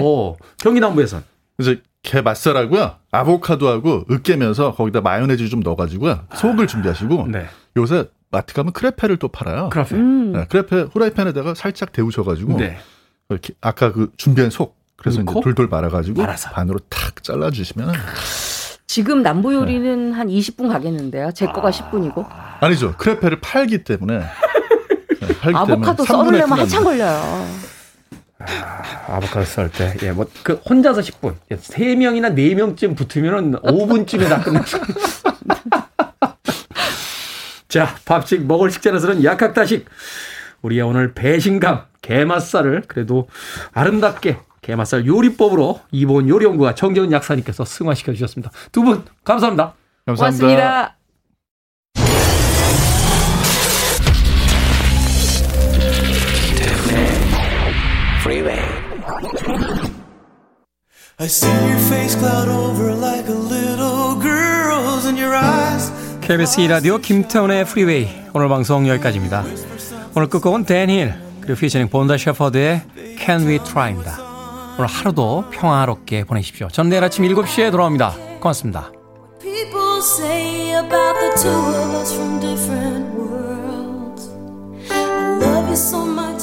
경기 남부에선 그래서 게 맛살하고요. 아보카도하고 으깨면서 거기다 마요네즈 좀 넣어가지고요. 속을 준비하시고 네. 요새 마트 가면 크레페를 또 팔아요. 크라페. 음. 네, 크레페 후라이팬에다가 살짝 데우셔가지고 네. 이렇게 아까 그 준비한 속 그래서? 이제 돌돌 말아가지고 말아서. 반으로 탁 잘라주시면 지금 남부 요리는 한 20분 가겠는데요. 제 거가 10분이고. 아니죠 크레페를 팔기 때문에 네, 팔기 아보카도 때문에 3분의 썰으려면 1은 한참 걸려요. 아보카도 썰 때, 예, 뭐, 그, 혼자서 10분. 예, 3명이나 4명쯤 붙으면은 5분쯤에 다 끝났어. 자, 밥식 먹을 식재로서는 약학다식. 우리의 오늘 배신감, 게맛살을 그래도 아름답게 게맛살 요리법으로 이본 요리연구가 정재훈 약사님께서 승화시켜 주셨습니다. 두 분, 감사합니다. 감사합니다. 고맙습니다. KBS 2라디오 김태훈의 Freeway 오늘 방송 여기까지입니다. 오늘 끝곡은 댄 힐 그리고 피처링 본다 셰퍼드의 Can We Try입니다. 오늘 하루도 평화롭게 보내십시오. 전 내일 아침 7시에 돌아옵니다. 고맙습니다. People say about the two of us from different worlds. I love you so much